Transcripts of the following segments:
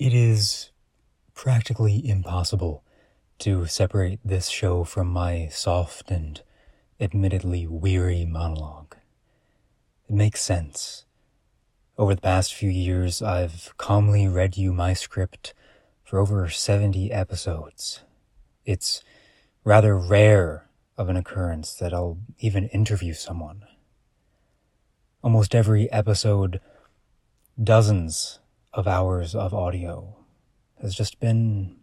It is practically impossible to separate this show from my soft and admittedly weary monologue. It makes sense. Over the past few years, I've calmly read you my script for over 70 episodes. It's rather rare of an occurrence that I'll even interview someone. Almost every episode, dozens of hours of audio has just been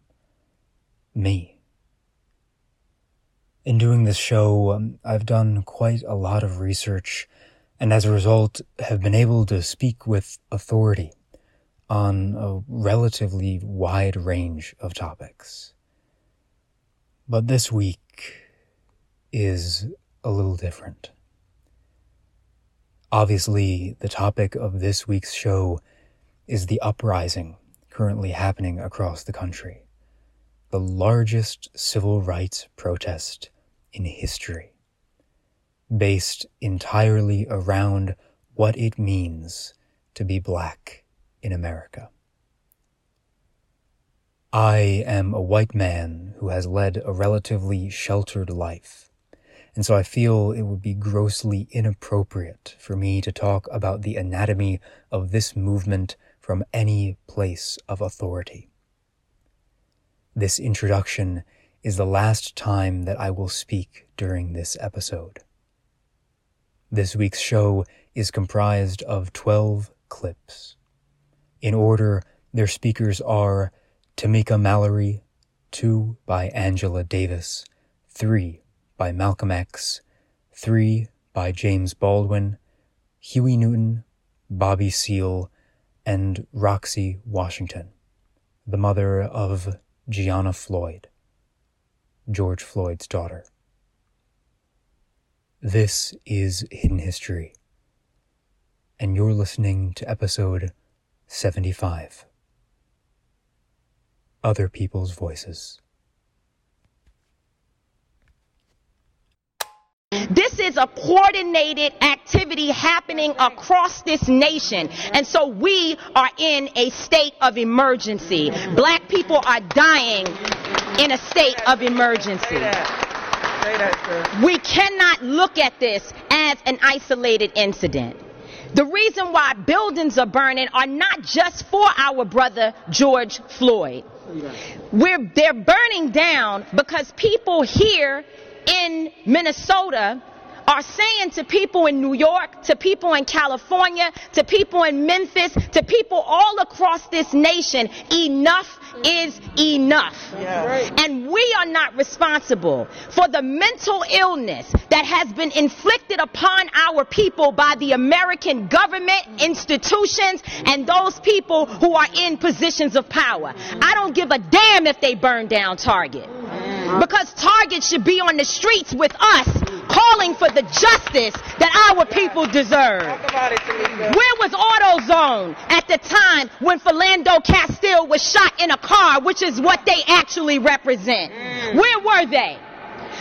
me. In doing this show, um, I've done quite a lot of research and as a result have been able to speak with authority on a relatively wide range of topics. But this week is a little different. Obviously, the topic of this week's show is the uprising currently happening across the country, the largest civil rights protest in history, based entirely around what it means to be black in America. I am a white man who has led a relatively sheltered life, and so I feel it would be grossly inappropriate for me to talk about the anatomy of this movement from any place of authority. This introduction is the last time that I will speak during this episode. This week's show is comprised of 12 clips. In order, their speakers are Tamika Mallory, 2 by Angela Davis, 3 by Malcolm X, 3 by James Baldwin, Huey Newton, Bobby Seale, and Roxie Washington, the mother of Gianna Floyd, George Floyd's daughter. This is Hidden History, and you're listening to episode 75 Other People's Voices. This is a coordinated activity happening across this nation. And so we are in a state of emergency. Black people are dying in a state of emergency. We cannot look at this as an isolated incident. The reason why buildings are burning are not just for our brother George Floyd. We're, they're burning down because people here in Minnesota are saying to people in New York, to people in California, to people in Memphis, to people all across this nation, enough is enough. Yeah. And we are not responsible for the mental illness that has been inflicted upon our people by the American government, institutions, and those people who are in positions of power. I don't give a damn if they burn down Target. Because Target should be on the streets with us calling for the justice that our people deserve. Where was AutoZone at the time when Philando Castile was shot in a car, which is what they actually represent? Mm. Where were they?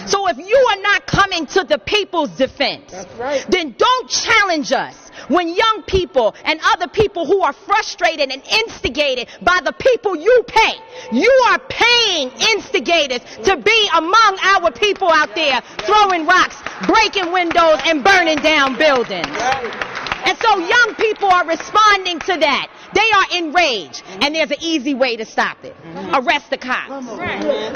So if you are not coming to the people's defense, right. then don't challenge us when young people and other people who are frustrated and instigated by the people you pay, you are paying instigators to be among our people out there throwing rocks, breaking windows, and burning down buildings. And so young people are responding to that. They are enraged, and there's an easy way to stop it. Arrest the cops.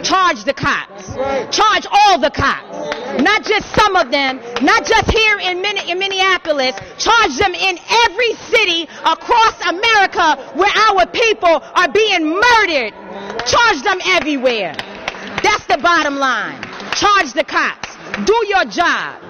Charge the cops. Charge all the cops. Not just some of them, not just here in, Minneapolis. Charge them in every city across America where our people are being murdered. Charge them everywhere. That's the bottom line. Charge the cops. Do your job.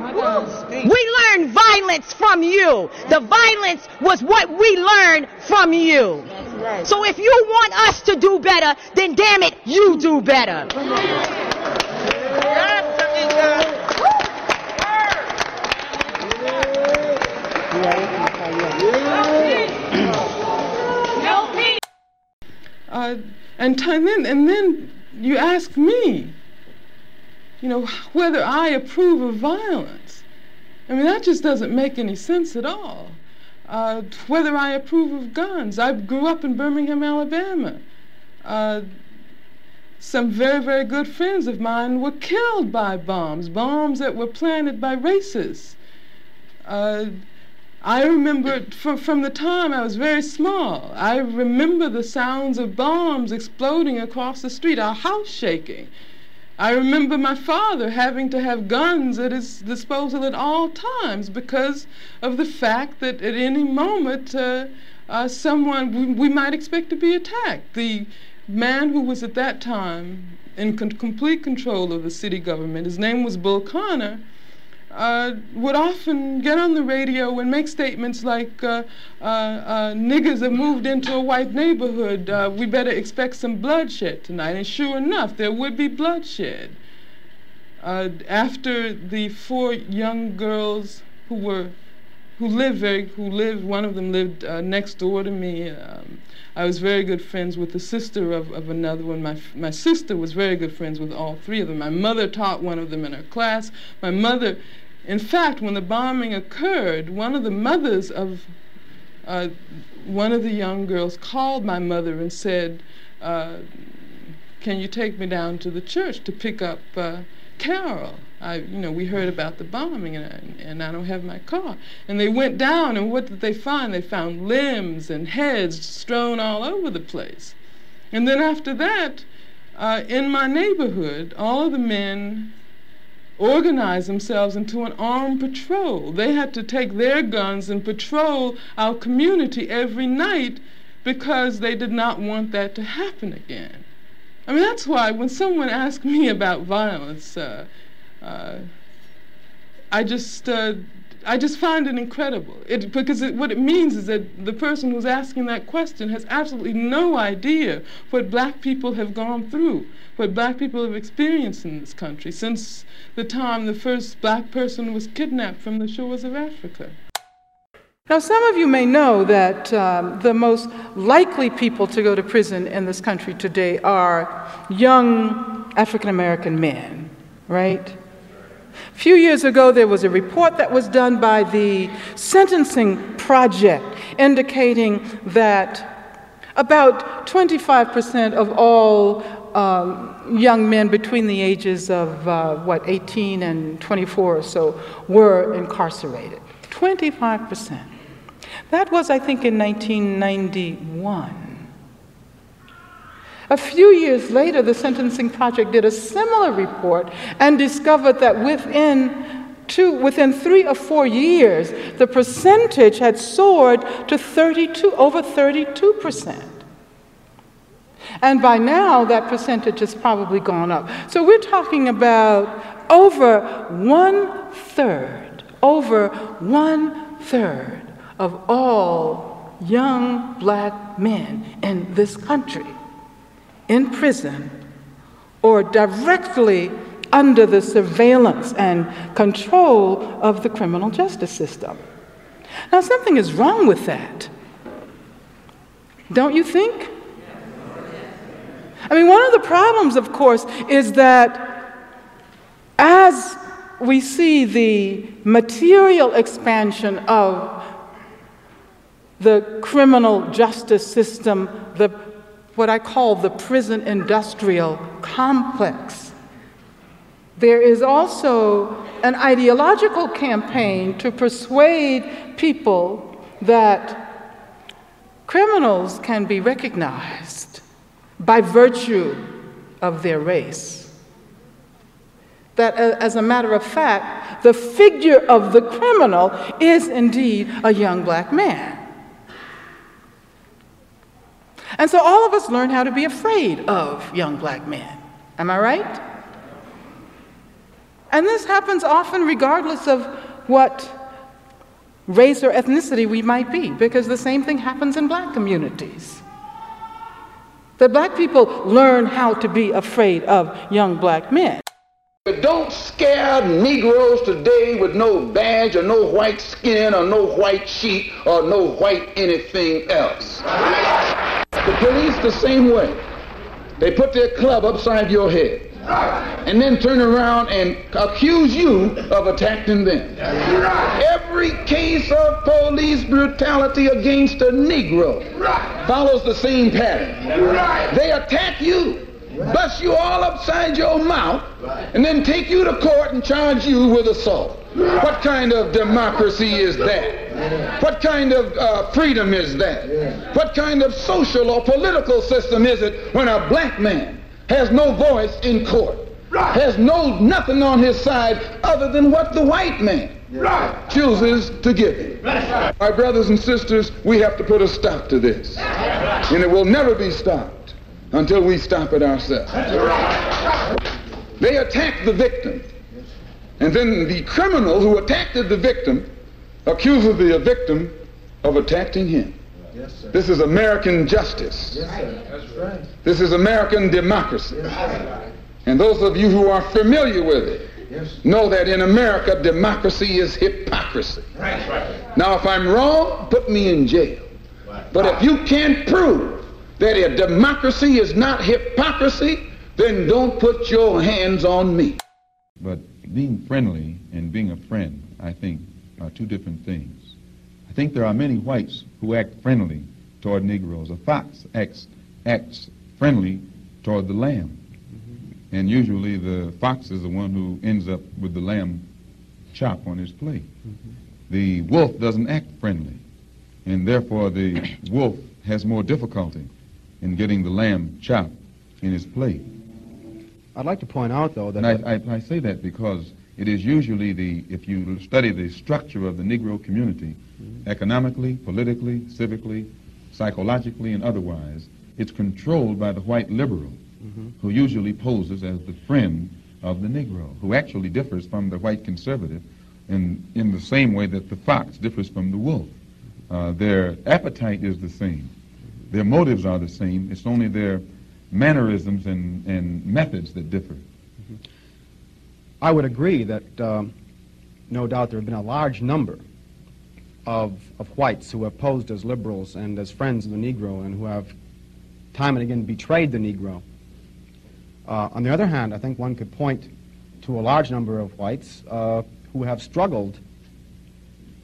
We learned violence from you. The violence was what we learned from you. So if you want us to do better, then damn it, you do better. Uh, and, then, and then you ask me, you know, whether I approve of violence. I mean, that just doesn't make any sense at all. Uh, whether I approve of guns. I grew up in Birmingham, Alabama. Uh, some very, very good friends of mine were killed by bombs, bombs that were planted by racists. Uh, I remember from, from the time I was very small, I remember the sounds of bombs exploding across the street, our house shaking. I remember my father having to have guns at his disposal at all times because of the fact that at any moment uh, uh, someone, we, we, might expect to be attacked. The man who was at that time in con complete control of the city government, his name was Bull Connor, uh, would often get on the radio and make statements like, uh, uh, uh niggers have moved into a white neighborhood, uh, we better expect some bloodshed tonight. And sure enough, there would be bloodshed. Uh, after the four young girls who were, who lived very, who lived, one of them lived next door to me, um, I was very good friends with the sister of, of another one. My, my sister was very good friends with all three of them. My mother taught one of them in her class. My mother, in fact, when the bombing occurred, one of the mothers of uh, one of the young girls called my mother and said, uh, Can you take me down to the church to pick up uh, Carol? I, you know, we heard about the bombing and I, and I don't have my car. And they went down and what did they find? They found limbs and heads strewn all over the place. And then after that, uh, in my neighborhood, all of the men organized themselves into an armed patrol. They had to take their guns and patrol our community every night because they did not want that to happen again. I mean, that's why when someone asked me about violence, uh, uh, I just uh, I just find it incredible. It, because it, what it means is that the person who's asking that question has absolutely no idea what black people have gone through, what black people have experienced in this country since the time the first black person was kidnapped from the shores of Africa. Now, some of you may know that um, the most likely people to go to prison in this country today are young African American men, right? A few years ago, there was a report that was done by the Sentencing Project indicating that about 25% of all um, young men between the ages of, uh, what, 18 and 24 or so were incarcerated. 25%. That was, I think, in 1991. A few years later, the Sentencing Project did a similar report and discovered that within two, within three or four years, the percentage had soared to 32, over 32 percent. And by now, that percentage has probably gone up. So we're talking about over one third, over one third of all young black men in this country in prison or directly under the surveillance and control of the criminal justice system. Now, something is wrong with that. Don't you think? I mean, one of the problems, of course, is that as we see the material expansion of the criminal justice system, the what I call the prison industrial complex. There is also an ideological campaign to persuade people that criminals can be recognized by virtue of their race. That, uh, as a matter of fact, the figure of the criminal is indeed a young black man. And so all of us learn how to be afraid of young black men. Am I right? And this happens often regardless of what race or ethnicity we might be, because the same thing happens in black communities. That black people learn how to be afraid of young black men. Don't scare Negroes today with no badge or no white skin or no white sheet or no white anything else. The police the same way. They put their club upside your head and then turn around and accuse you of attacking them. Every case of police brutality against a Negro follows the same pattern. They attack you bust you all upside your mouth, and then take you to court and charge you with assault. What kind of democracy is that? What kind of uh, freedom is that? What kind of social or political system is it when a black man has no voice in court, has no nothing on his side other than what the white man chooses to give him? My brothers and sisters, we have to put a stop to this, and it will never be stopped until we stop it ourselves. They attack the victim. And then the criminal who attacked the victim accuses the victim of attacking him. Yes, this is American justice. Yes, this is American democracy. Yes, and those of you who are familiar with it know that in America, democracy is hypocrisy. Right. Now, if I'm wrong, put me in jail. But if you can't prove that a democracy is not hypocrisy, then don't put your hands on me. But being friendly and being a friend, I think, are two different things. I think there are many whites who act friendly toward Negroes. A fox acts, acts friendly toward the lamb. Mm-hmm. And usually the fox is the one who ends up with the lamb chop on his plate. Mm-hmm. The wolf doesn't act friendly, and therefore the wolf has more difficulty in getting the lamb chop in his plate. I'd like to point out, though, that... I, I, I, say that because it is usually the, if you study the structure of the Negro community, mm-hmm. economically, politically, civically, psychologically, and otherwise, it's controlled by the white liberal, mm-hmm. who usually poses as the friend of the Negro, who actually differs from the white conservative in, in the same way that the fox differs from the wolf. Uh, their appetite is the same. Their motives are the same. It's only their mannerisms and, and methods that differ. Mm-hmm. I would agree that um, no doubt there have been a large number of, of whites who have posed as liberals and as friends of the Negro and who have time and again betrayed the Negro. Uh, on the other hand, I think one could point to a large number of whites uh, who have struggled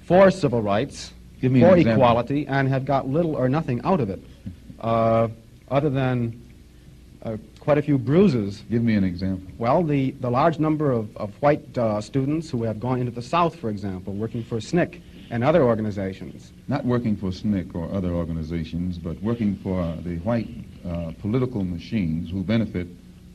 for civil rights, for equality, and have got little or nothing out of it uh, other than uh, quite a few bruises. Give me an example. Well, the, the large number of, of white uh, students who have gone into the South, for example, working for SNCC and other organizations. Not working for SNCC or other organizations, but working for the white uh, political machines who benefit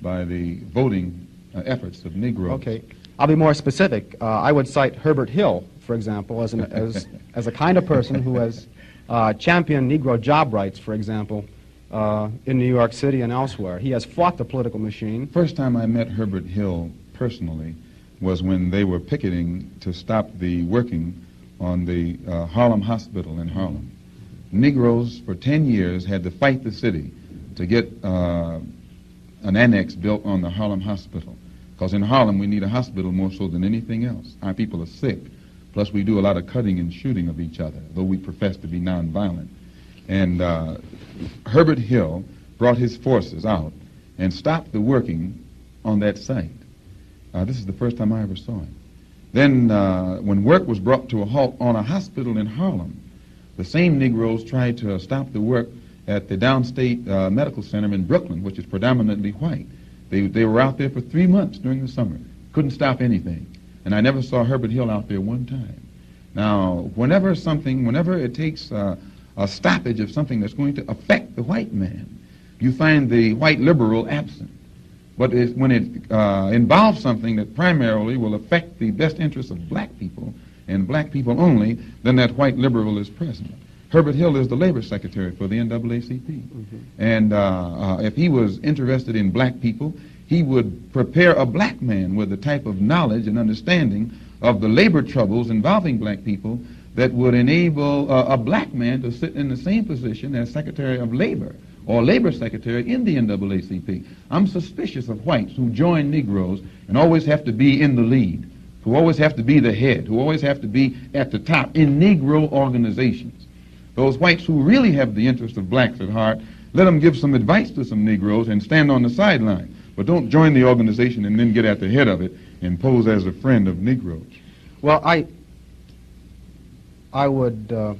by the voting uh, efforts of Negroes. Okay. I'll be more specific. Uh, I would cite Herbert Hill, for example, as, an, as, as a kind of person who has uh, championed Negro job rights, for example, uh, in New York City and elsewhere. He has fought the political machine. First time I met Herbert Hill personally was when they were picketing to stop the working on the uh, Harlem Hospital in Harlem. Negroes for 10 years had to fight the city to get uh, an annex built on the Harlem Hospital. Because in Harlem, we need a hospital more so than anything else. Our people are sick. Plus, we do a lot of cutting and shooting of each other, though we profess to be nonviolent. And uh, Herbert Hill brought his forces out and stopped the working on that site. Uh, this is the first time I ever saw him. Then, uh, when work was brought to a halt on a hospital in Harlem, the same Negroes tried to stop the work at the Downstate uh, Medical Center in Brooklyn, which is predominantly white. They, they were out there for three months during the summer. Couldn't stop anything. And I never saw Herbert Hill out there one time. Now, whenever something, whenever it takes uh, a stoppage of something that's going to affect the white man, you find the white liberal absent. But it, when it uh, involves something that primarily will affect the best interests of black people and black people only, then that white liberal is present. Herbert Hill is the labor secretary for the NAACP. Mm-hmm. And uh, uh, if he was interested in black people, he would prepare a black man with the type of knowledge and understanding of the labor troubles involving black people that would enable uh, a black man to sit in the same position as Secretary of Labor or labor secretary in the NAACP. I'm suspicious of whites who join Negroes and always have to be in the lead, who always have to be the head, who always have to be at the top in Negro organizations. Those whites who really have the interest of blacks at heart, let them give some advice to some Negroes and stand on the sideline. But don't join the organization and then get at the head of it and pose as a friend of Negroes. Well, I, I would uh,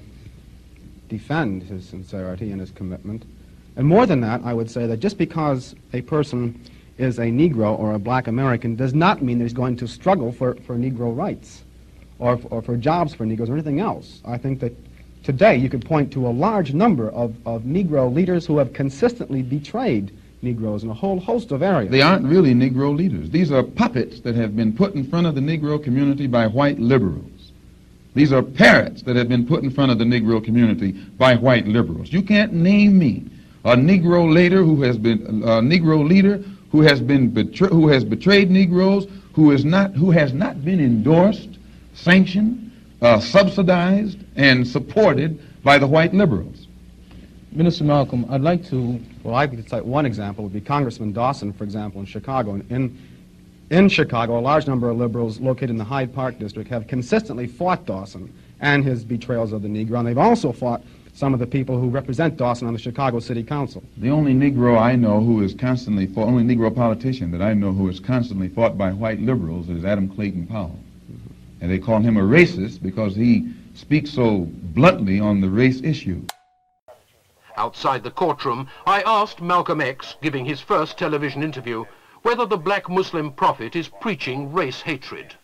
defend his sincerity and his commitment. And more than that, I would say that just because a person is a Negro or a black American does not mean that he's going to struggle for, for Negro rights or, or for jobs for Negroes or anything else. I think that today you could point to a large number of, of Negro leaders who have consistently betrayed Negroes in a whole host of areas. They aren't really Negro leaders. These are puppets that have been put in front of the Negro community by white liberals. These are parrots that have been put in front of the Negro community by white liberals. You can't name me a Negro leader who has been a Negro leader who has been betray, who has betrayed Negroes, who is not who has not been endorsed, sanctioned, uh, subsidized, and supported by the white liberals. Minister Malcolm, I'd like to. Well, I could cite one example would be Congressman Dawson, for example, in Chicago. In, in Chicago, a large number of liberals located in the Hyde Park district have consistently fought Dawson and his betrayals of the Negro, and they've also fought some of the people who represent Dawson on the Chicago City Council. The only Negro I know who is constantly fought, only Negro politician that I know who is constantly fought by white liberals is Adam Clayton Powell. And they call him a racist because he speaks so bluntly on the race issue. Outside the courtroom, I asked Malcolm X, giving his first television interview, whether the black Muslim prophet is preaching race hatred.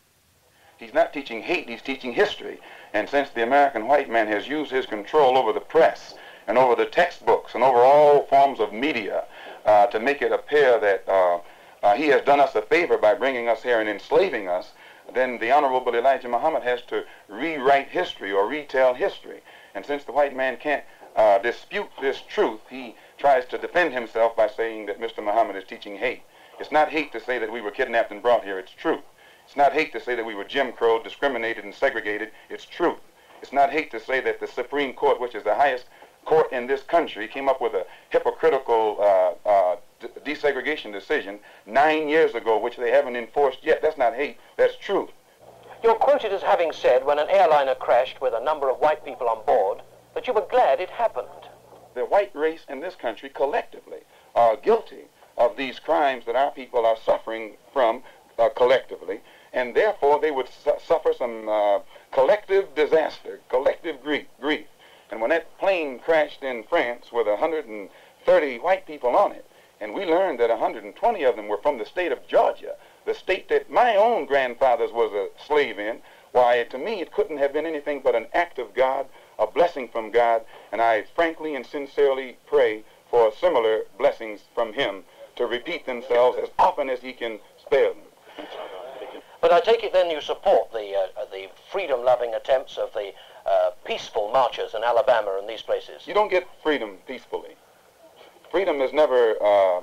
He's not teaching hate, he's teaching history. And since the American white man has used his control over the press and over the textbooks and over all forms of media uh, to make it appear that uh, uh, he has done us a favor by bringing us here and enslaving us, then the Honorable Elijah Muhammad has to rewrite history or retell history. And since the white man can't uh, dispute this truth, he tries to defend himself by saying that Mr. Muhammad is teaching hate. It's not hate to say that we were kidnapped and brought here, it's truth. It's not hate to say that we were Jim Crow, discriminated and segregated, it's truth. It's not hate to say that the Supreme Court, which is the highest court in this country, came up with a hypocritical uh, uh, desegregation decision nine years ago, which they haven't enforced yet. That's not hate, that's truth. You're quoted as having said when an airliner crashed with a number of white people on board that you were glad it happened. The white race in this country collectively are guilty of these crimes that our people are suffering from uh, collectively, and therefore they would su suffer some uh, collective disaster, collective grief, grief. And when that plane crashed in France with 130 white people on it, and we learned that 120 of them were from the state of Georgia, the state that my own grandfather's was a slave in, why, to me, it couldn't have been anything but an act of God a blessing from God, and I frankly and sincerely pray for similar blessings from Him to repeat themselves as often as He can spare them. But I take it then you support the, uh, the freedom-loving attempts of the uh, peaceful marchers in Alabama and these places. You don't get freedom peacefully. Freedom is never uh,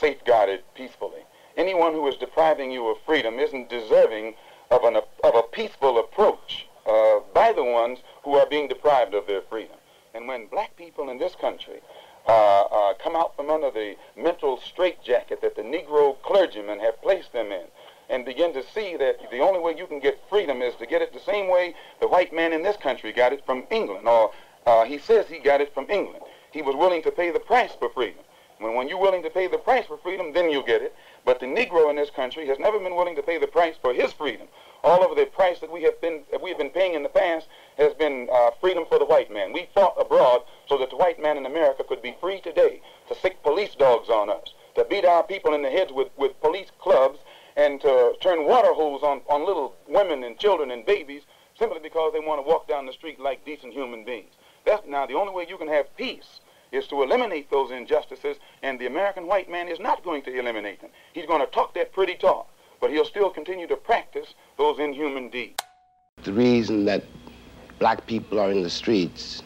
safeguarded peacefully. Anyone who is depriving you of freedom isn't deserving of, an, of a peaceful approach uh, by the ones who are being deprived of their freedom. And when black people in this country uh, uh, come out from under the mental straitjacket that the Negro clergymen have placed them in, and begin to see that the only way you can get freedom is to get it the same way the white man in this country got it from England, or uh, he says he got it from England. He was willing to pay the price for freedom. When, when you're willing to pay the price for freedom, then you'll get it. But the Negro in this country has never been willing to pay the price for his freedom. All of the price that we have been we have been paying in the past has been uh, freedom for the white man. We fought abroad so that the white man in America could be free today to sick police dogs on us, to beat our people in the heads with, with police clubs, and to turn water hose on, on little women and children and babies simply because they want to walk down the street like decent human beings. That's now the only way you can have peace is to eliminate those injustices, and the American white man is not going to eliminate them. He's going to talk that pretty talk, but he'll still continue to practice those inhuman deeds. The reason that black people are in the streets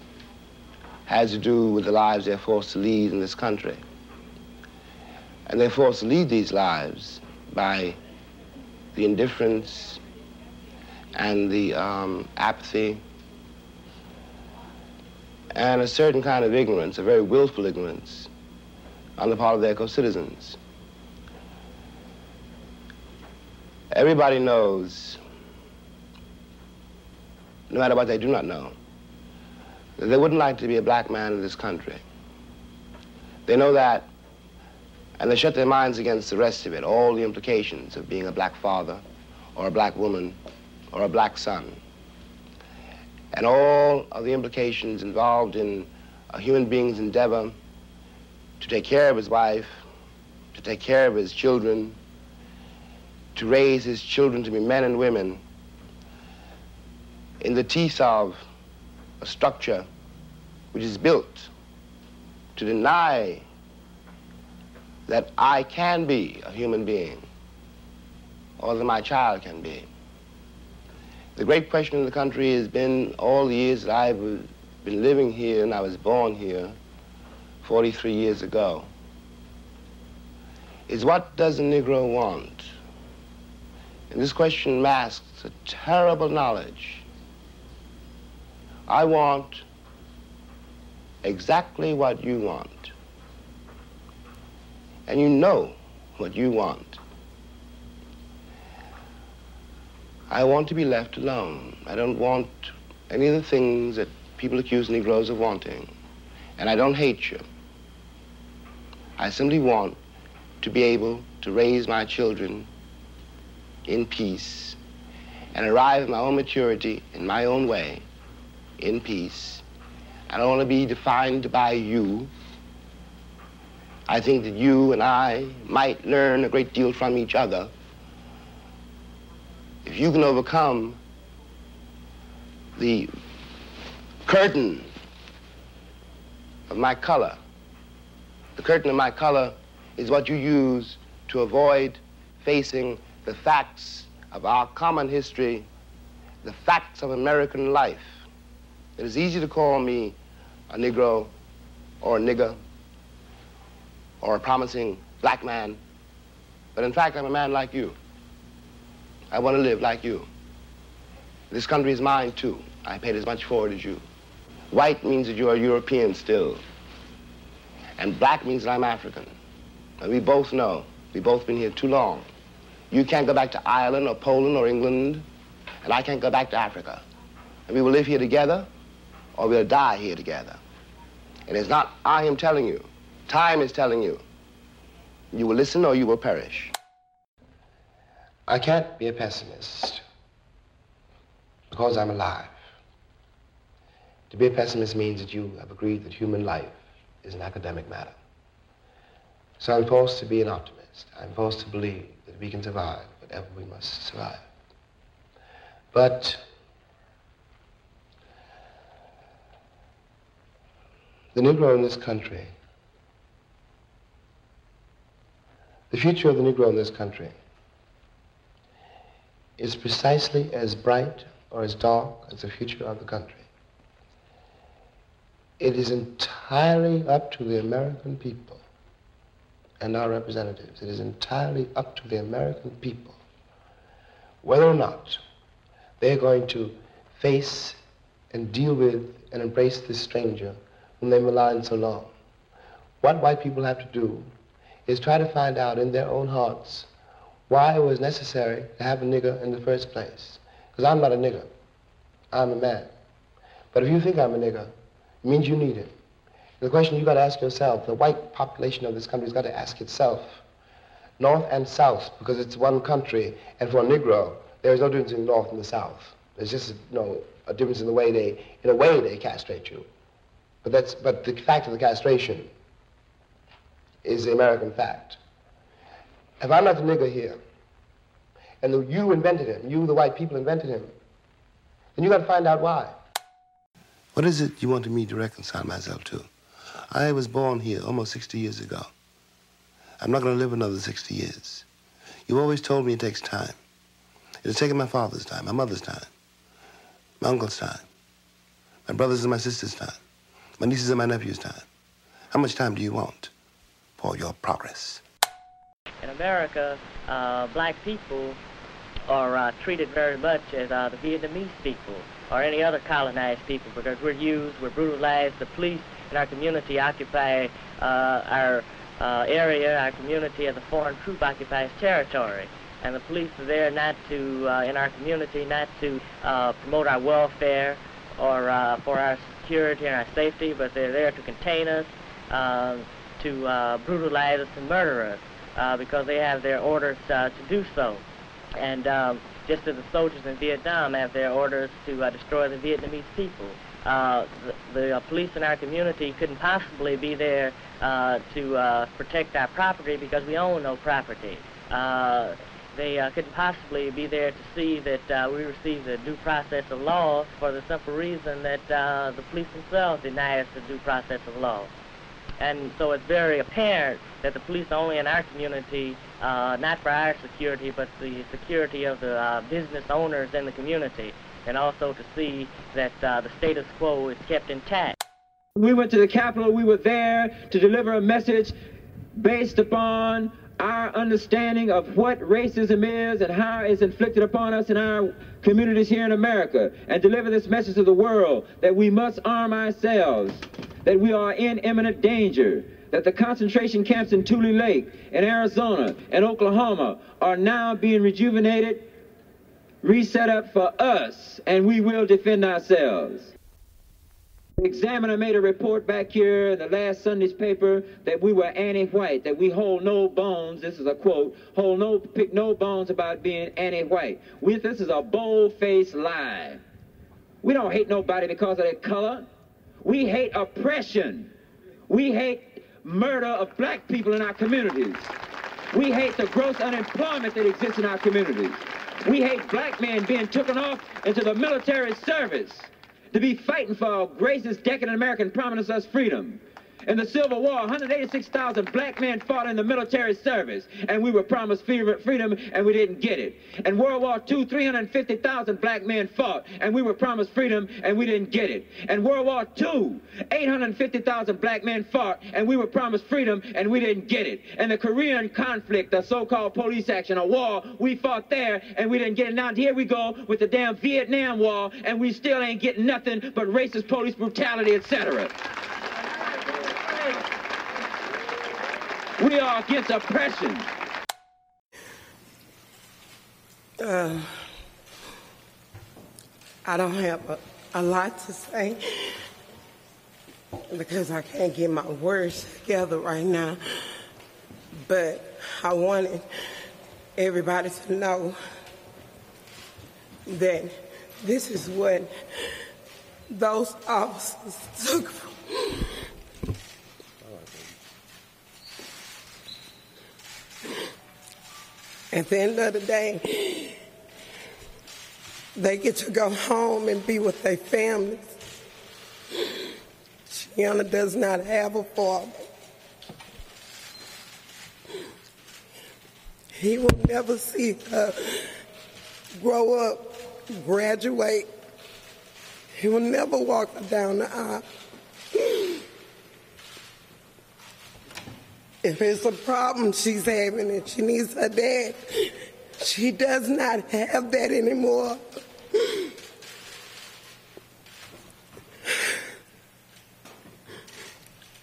has to do with the lives they're forced to lead in this country. And they're forced to lead these lives by the indifference and the um, apathy and a certain kind of ignorance, a very willful ignorance, on the part of their co-citizens. Everybody knows, no matter what they do not know, that they wouldn't like to be a black man in this country. They know that, and they shut their minds against the rest of it, all the implications of being a black father, or a black woman, or a black son, and all of the implications involved in a human being's endeavor to take care of his wife, to take care of his children, to raise his children to be men and women in the teeth of a structure which is built to deny that I can be a human being or that my child can be. The great question in the country has been all the years that I've been living here and I was born here 43 years ago is what does a Negro want? And this question masks a terrible knowledge. I want exactly what you want. And you know what you want. I want to be left alone. I don't want any of the things that people accuse Negroes of wanting. And I don't hate you. I simply want to be able to raise my children in peace and arrive at my own maturity in my own way, in peace. I don't want to be defined by you. I think that you and I might learn a great deal from each other if you can overcome the curtain of my color. The curtain of my color is what you use to avoid facing the facts of our common history, the facts of American life. It is easy to call me a Negro or a nigger or a promising black man, but in fact, I'm a man like you. I want to live like you. This country is mine, too. I paid as much for it as you. White means that you are European still. And black means that I'm African. And we both know, we've both been here too long. You can't go back to Ireland or Poland or England, and I can't go back to Africa. And we will live here together, or we'll die here together. And it's not I am telling you. Time is telling you. You will listen or you will perish. I can't be a pessimist because I'm alive. To be a pessimist means that you have agreed that human life is an academic matter. So I'm forced to be an optimist. I'm forced to believe that we can survive whatever we must survive. But the Negro in this country, the future of the Negro in this country is precisely as bright or as dark as the future of the country. It is entirely up to the American people and our representatives. It is entirely up to the American people whether or not they're going to face and deal with and embrace this stranger whom they've maligned so long. What white people have to do is try to find out in their own hearts why it was necessary to have a nigger in the first place. Because I'm not a nigger. I'm a man. But if you think I'm a nigger, it means you need it. The question you've got to ask yourself, the white population of this country has got to ask itself, north and south, because it's one country, and for a Negro, there is no difference in the north and the south. There's just you know, a difference in the way they, in a way they castrate you. But, that's, but the fact of the castration is the American fact. If I'm not the nigger here, and the, you invented him, you, the white people, invented him, then you got to find out why. What is it you wanted me to reconcile myself to? I was born here almost 60 years ago. I'm not going to live another 60 years. You've always told me it takes time. It has taken my father's time, my mother's time, my uncle's time, my brother's and my sister's time, my nieces and my nephew's time. How much time do you want for your progress? In America, uh, black people are uh, treated very much as uh, the Vietnamese people or any other colonized people because we're used, we're brutalized. The police in our community occupy uh, our uh, area, our community, as a foreign troop occupies territory. And the police are there not to, uh, in our community, not to uh, promote our welfare or uh, for our security and our safety, but they're there to contain us, uh, to uh, brutalize us and murder us because they have their orders to do so. And um, just as the soldiers in Vietnam have their orders to destroy the Vietnamese people. Uh, the, the uh, police in our community couldn't possibly be there uh, to uh, protect our property because we own no property. Uh, they uh, couldn't possibly be there to see that uh, we receive the due process of law for the simple reason that uh, the police themselves deny us the due process of law. And so it's very apparent that the police only in our community, uh, not for our security, but the security of the uh, business owners in the community, and also to see that uh, the status quo is kept intact. We went to the Capitol, we were there to deliver a message based upon our understanding of what racism is and how it's inflicted upon us in our communities here in America, and deliver this message to the world that we must arm ourselves, that we are in imminent danger, that the concentration camps in Tule Lake, in Arizona, and Oklahoma are now being rejuvenated, reset up for us, and we will defend ourselves. The examiner made a report back here in the last Sunday's paper that we were anti-white, that we hold no bones, this is a quote, hold no, pick no bones about being anti-white. This is a bold-faced lie. We don't hate nobody because of their color. We hate oppression. We hate murder of black people in our communities. We hate the gross unemployment that exists in our communities. We hate black men being taken off into the military service to be fighting for our greatest decadent American promise us freedom. In the Civil War, 186,000 black men fought in the military service, and we were promised freedom, and we didn't get it. In World War II, 350,000 black men fought, and we were promised freedom, and we didn't get it. In World War II, 850,000 black men fought, and we were promised freedom, and we didn't get it. In the Korean conflict, the so-called police action, a war, we fought there, and we didn't get it. Now here we go with the damn Vietnam War, and we still ain't getting nothing but racist police brutality, etc. We are against oppression. Uh, I don't have a, a lot to say because I can't get my words together right now. But I wanted everybody to know that this is what those officers took from At the end of the day, they get to go home and be with their families. Gianna does not have a father. He will never see her grow up, graduate. He will never walk down the aisle. If it's a problem she's having and she needs her dad, she does not have that anymore.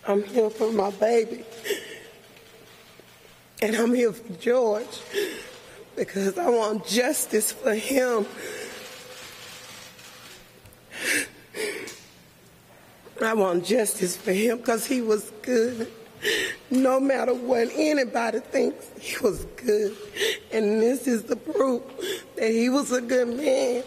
I'm here for my baby. And I'm here for George because I want justice for him. I want justice for him because he was good no matter what anybody thinks, he was good. And this is the proof that he was a good man.